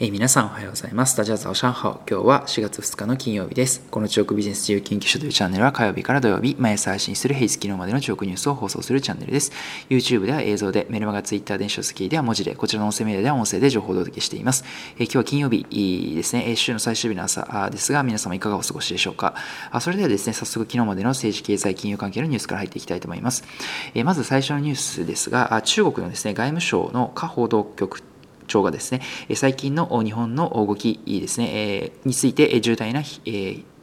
えー、皆さんおはようございます。ダジャズオシャンハオ。今日は4月2日の金曜日です。この中国ビジネス自由研究所というチャンネルは火曜日から土曜日、毎朝配信する平日昨日までの中国ニュースを放送するチャンネルです。YouTube では映像で、メルマガ、Twitter、電子書籍では文字で、こちらの音声メディアでは音声で情報をお届けしています。えー、今日は金曜日ですね、週の最終日の朝ですが、皆様いかがお過ごしでしょうか？あそれではですね、早速昨日までの政治経済金融関係のニュースから入っていきたいと思います。えー、まず最初のニュースですが、中国のですね、外務省の下報道局長がですね、最近の日本の動きですね、について重大な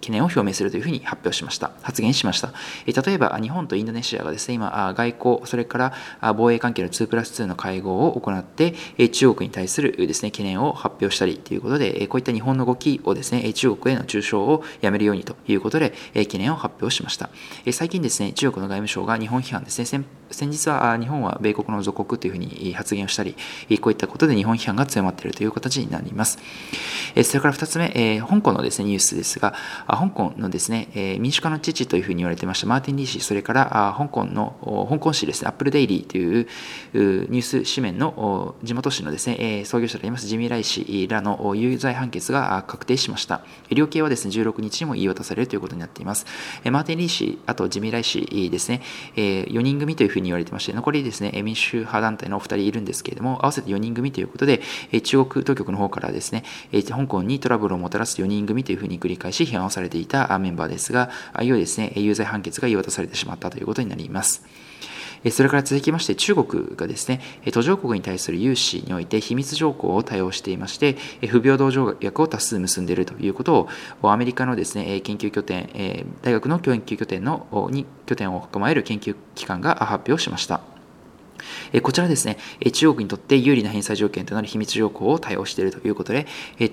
懸念を表明するというふうに発表しました。発言しました。例えば、日本とインドネシアがですね、今、外交、それから防衛関係の2プラス2の会合を行って、中国に対するですね、懸念を発表したりということで、こういった日本の動きをですね、中国への中傷をやめるようにということで、懸念を発表しました。最近ですね、中国の外務省が日本批判ですね、先日は日本は米国の属国というふうに発言をしたり、こういったことで日本批判が強まっているという形になります。それから2つ目、香港のですね、ニュースですが、香港のですね、民主化の父というふうに言われてましたマーティン・リー氏、それから香港の、香港市ですね、アップルデイリーというニュース紙面の地元紙のですね、創業者でありますジミー・ライ氏らの有罪判決が確定しました。量刑はですね、16日にも言い渡されるということになっています。マーティン・リー氏、あとジミー・ライ氏ですね、4人組というふうに言われてまして、残りですね、民主派団体のお二人いるんですけれども、合わせて4人組ということで、中国当局の方からですね、香港にトラブルをもたらす4人組というふうに繰り返し批判をされていたメンバーですが、いよいよですね、有罪判決が言い渡されてしまったということになります。それから続きまして中国がですね、途上国に対する融資において秘密条項を対応していまして、不平等条約を多数結んでいるということを、アメリカのですね、研究拠点、大学の研究拠点のに拠点を構える研究機関が発表しました。こちらですね、中国にとって有利な返済条件となる秘密条項を対応しているということで、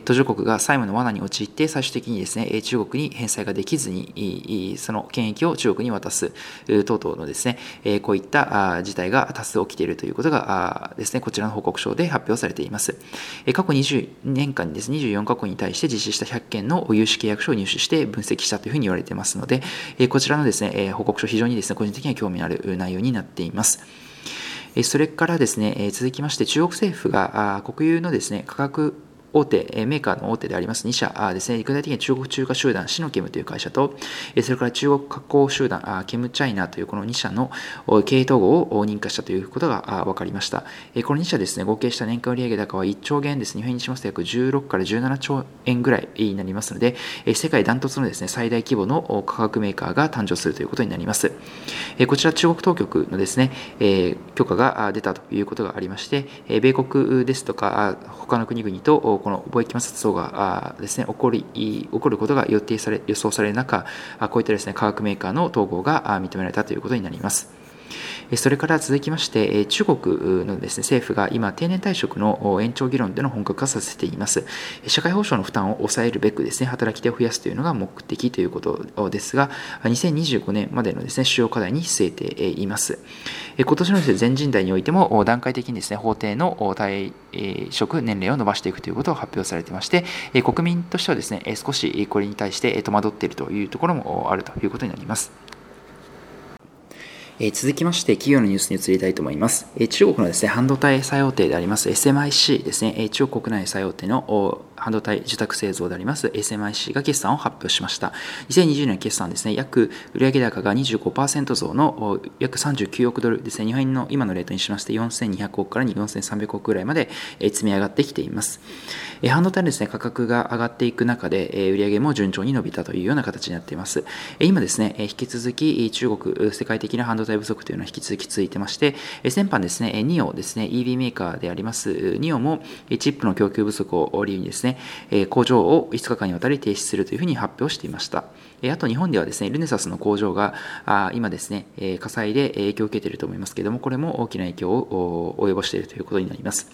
途上国が債務の罠に陥って最終的にですね、中国に返済ができずに、その権益を中国に渡す等々のですね、こういった事態が多数起きているということがですね、こちらの報告書で発表されています。過去20年間にですね、24カ国に対して実施した100件の融資契約書を入手して分析したというふうに言われていますので、こちらのですね、報告書非常にですね、個人的には興味のある内容になっています。それからですね、続きまして中国政府が国有のですね、価格大手、メーカーの大手であります2社ですね、具体的に中国中華集団シノケムという会社と、それから中国加工集団ケムチャイナというこの2社の経営統合を認可したということが分かりました。この2社ですね、合計した年間売上高は1兆元です。日本円にしますと約16から17兆円ぐらいになりますので、世界ダントツのですね、最大規模の価格メーカーが誕生するということになります。こちら中国当局のですね、許可が出たということがありまして、米国ですとか他の国々とこの貿易摩擦等がですね起こり起こることが予定され予想される中こういったですね化学メーカーの統合が認められたということになります。それから続きまして、中国のです、ね、政府が今、定年退職の延長議論での本格化させています。社会保障の負担を抑えるべくですね、働き手を増やすというのが目的ということですが、2025年までのですね、主要課題に据えています。今年の、全人代においても、段階的にですね、法定の退職年齢を伸ばしていくということを発表されていまして、国民としてはですね、少しこれに対して戸惑っているというところもあるということになります。え続きまして、企業のニュースに移りたいと思います。え中国のですね、半導体最大手であります SMIC ですね、え中国国内最大手の半導体受託製造であります SMIC が決算を発表しました。2020年決算ですね、約売上高が25%増の約39億ドルですね、日本円の今のレートにしまして4200億から4300億ぐらいまで積み上がってきています。半導体のですね、価格が上がっていく中で、売上も順調に伸びたというような形になっています。今ですね、引き続き中国、世界的な半導体不足というのは引き続き続いてまして、先般ですね、ニオですね、EV メーカーでありますニオもチップの供給不足を理由にですね、工場を5日間にわたり停止するというふうに発表していました。あと日本ではですね、ルネサスの工場が今ですね、火災で影響を受けていると思いますけれども、これも大きな影響を及ぼしているということになります。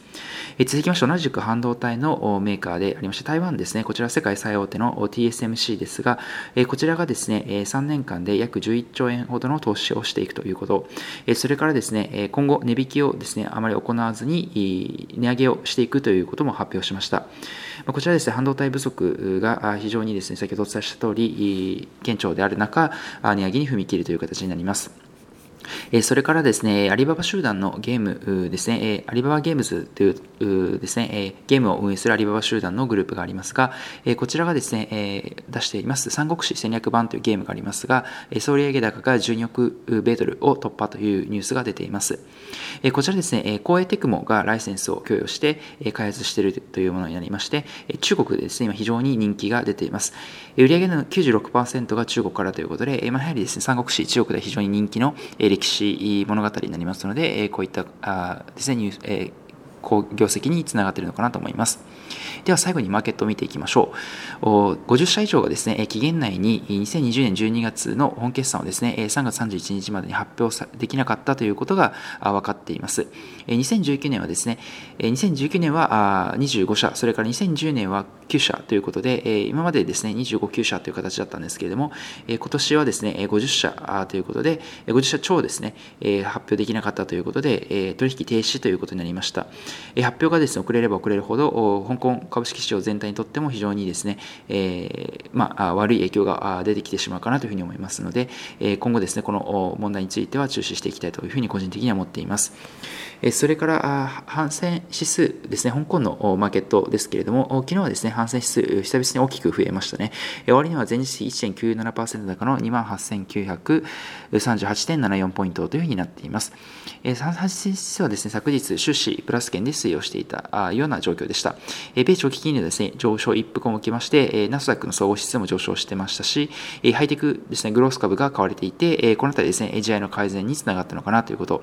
続きまして同じく半導体のメーカーでありまして台湾ですねこちら世界最大手の TSMC ですがこちらがですね3年間で約11兆円ほどの投資をしていくということそれからですね今後値引きをですねあまり行わずに値上げをしていくということも発表しましたこちらですね半導体不足が非常にですね先ほどお伝えした通り県庁である中値上げに踏み切るという形になります。えそれからですね、アリババ集団のゲームですね、えアリババゲームズというですね、えゲームを運営するアリババ集団のグループがありますが、えこちらがですね、え出しています三国志戦略版というゲームがありますが、え総利上高が12億米ドルを突破というニュースが出ています。えこちらですね、え公営テクモがライセンスを供与して、え開発しているというものになりまして、中国でですね、今非常に人気が出ています。売上の96%が中国からということで、まあ、やはりですね、三国志、中国で非常に人気の歴史物語になりますので、こういったあですね、ニュース、えー業績につながっているのかなと思います。では最後にマーケットを見ていきましょう。50社以上がですね、期限内に2020年12月の本決算をですね、3月31日までに発表できなかったということが分かっています。2019年はですね、2019年は25社、それから2010年は9社ということで、今までですね、25、9社という形だったんですけれども、今年はですね、50社ということで、50社超ですね、発表できなかったということで、取引停止ということになりました。発表がですね遅れれば遅れるほど香港株式市場全体にとっても非常にですね、え、まあ、悪い影響が出てきてしまうかなというふうに思いますので今後ですねこの問題については注視していきたいというふうに個人的には思っています。それから反戦指数ですね、香港のマーケットですけれども、昨日はですね、反戦指数、久々に大きく増えましたね。終値は前日比1.97%高の28,938.74ポイントというふうになっています。反戦指数はですね、昨日終始プラス圏で推移をしていたような状況でした。米長期金利のですね、上昇一服も起きまして、ナスダックの総合指数も上昇してましたし、ハイテクですね、グロース株が買われていて、この辺りですね、AGI の改善につながったのかなということ。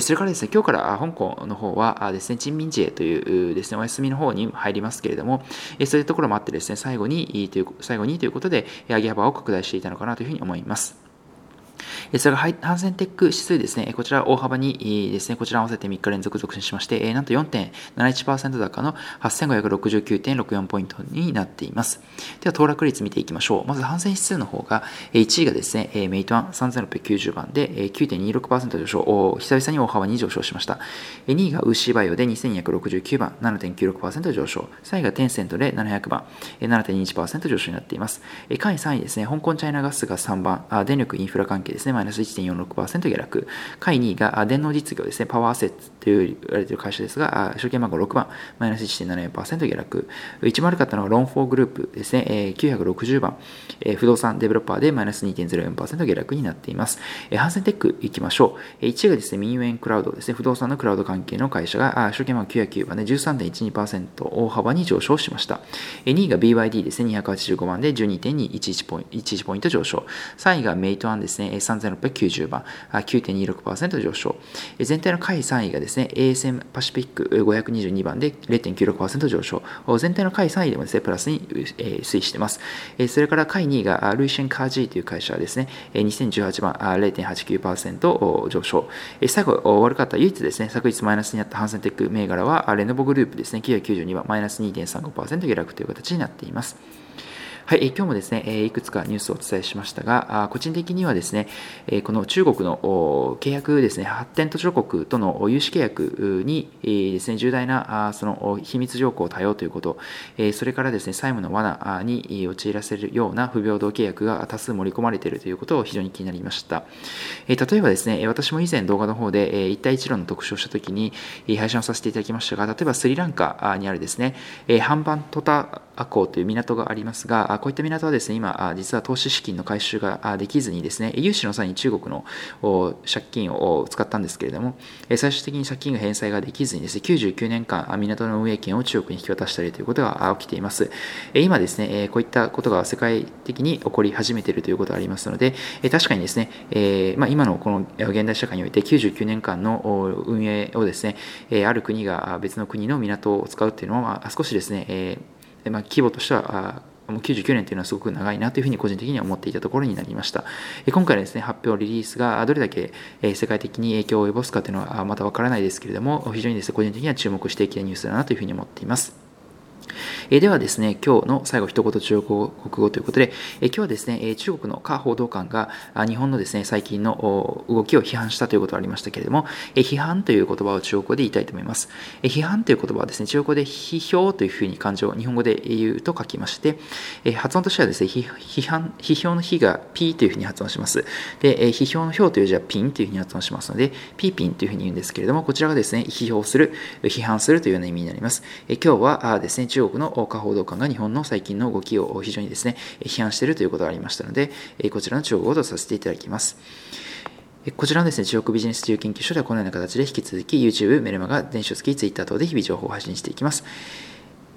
それからですね、今日から香港の方はですね、人民自衛というですね、お休みの方に入りますけれども、そういうところもあってですね、最後にという最後にということで、上げ幅を拡大していたのかなというふうに思います。それからハンセンテック指数ですね、こちら大幅にですね、こちら合わせて3日連続続伸しまして、なんと4.71%高の8569.64ポイントになっています。では、騰落率見ていきましょう。まず、ハンセン指数の方が、1位がですね、メイトワン3690番で9.26%上昇、久々に大幅に上昇しました。2位がウーシーバイオで2269番、7.96%上昇。3位がテンセントで700番、7.21%上昇になっています。下位3位ですね、香港チャイナガスが3番、電力インフラ関係ですね、マイナス1.46%下落。下位2位が電脳実業ですね、パワーアセットという言われている会社ですが、証券番号6番、マイナス1.74%下落。一番悪かったのはロンフォーグループですね、960番、不動産デベロッパーでマイナス2.04%下落になっています。ハンセンテックいきましょう。1位がですね、民営クラウドですね、不動産のクラウド関係の会社が、証券番号909番で13.12%大幅に上昇しました。2位が BYD ですね、285番で12.211ポイント上昇。3位がメイトワンですね、3690番、9.26%上昇。全体の下位3位がですね、ASM パシフィック522番で0.96%上昇。全体の下位3位でもですね、プラスに推移しています。それから下位2位がルイシェンカージーという会社はですね、2018番0.89%上昇。最後、悪かった唯一ですね、昨日マイナスになったハンセンテック銘柄は、レノボグループですね、992番マイナス2.35%下落という形になっています。はい、今日もですね、いくつかニュースをお伝えしましたが、個人的にはですね、この中国の契約ですね、発展途上国との融資契約にですね、重大なその秘密条項を多用ということ、それからですね、債務の罠に陥らせるような不平等契約が多数盛り込まれているということを非常に気になりました。例えばですね、私も以前動画の方で一帯一路の特集をしたときに配信をさせていただきましたが、例えばスリランカにあるですね、ハンバントタ港という港がありますが、こういった港はですね、今、実は投資資金の回収ができずにですね、融資の際に中国の借金を使ったんですけれども、最終的に借金が返済ができずにですね、99年間、港の運営権を中国に引き渡したりということが起きています。今ですね、こういったことが世界的に起こり始めているということがありますので、確かにですね、ま、今のこの現代社会において99年間の運営をですね、ある国が別の国の港を使うっていうのは少しですね、まあ、規模としてはもう99年というのはすごく長いなというふうに個人的には思っていたところになりました。今回のですね、発表リリースがどれだけ世界的に影響を及ぼすかというのはまたわからないですけれども、非常にですね、個人的には注目していきたいニュースだなというふうに思っています。え、ではですね、今日の最後一言中国語ということで、え、今日はですね、中国の下報道官が日本のですね、最近の動きを批判したということがありましたけれども、え批判という言葉を中国語で言いたいと思います。え批判という言葉はですね、中国語で批評というふうに漢字を日本語で言うと書きまして、え発音としてはですね、批判、批評の批が P というふうに発音します。で、え批評の評という字はピンというふうに発音しますので、ピーピンというふうに言うんですけれども、こちらがですね、批評する、批判するというような意味になります。え今日はですね、中国の下報道官が日本の最近の動きを非常にですね、批判しているということがありましたので、こちらの中国語とさせていただきます。こちらのですね、中国ビジネス自由研究所ではこのような形で引き続き YouTube、メルマガ、電子書籍、Twitter 等で日々情報を配信していきます。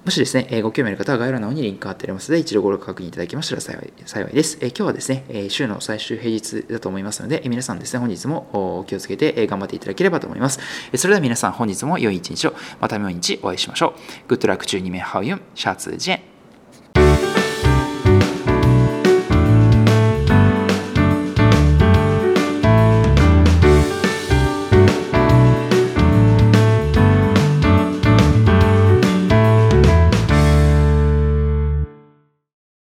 もしですね、ご興味ある方は概要欄の方にリンク貼ってありますので、一度ご確認いただけましたら幸い幸いです。え今日はですね、週の最終平日だと思いますので、皆さんですね、本日もお気をつけて頑張っていただければと思います。それでは皆さん、本日も良い一日を、また明日お会いしましょう。グッドラック中2名ハウユン、シャツジェン。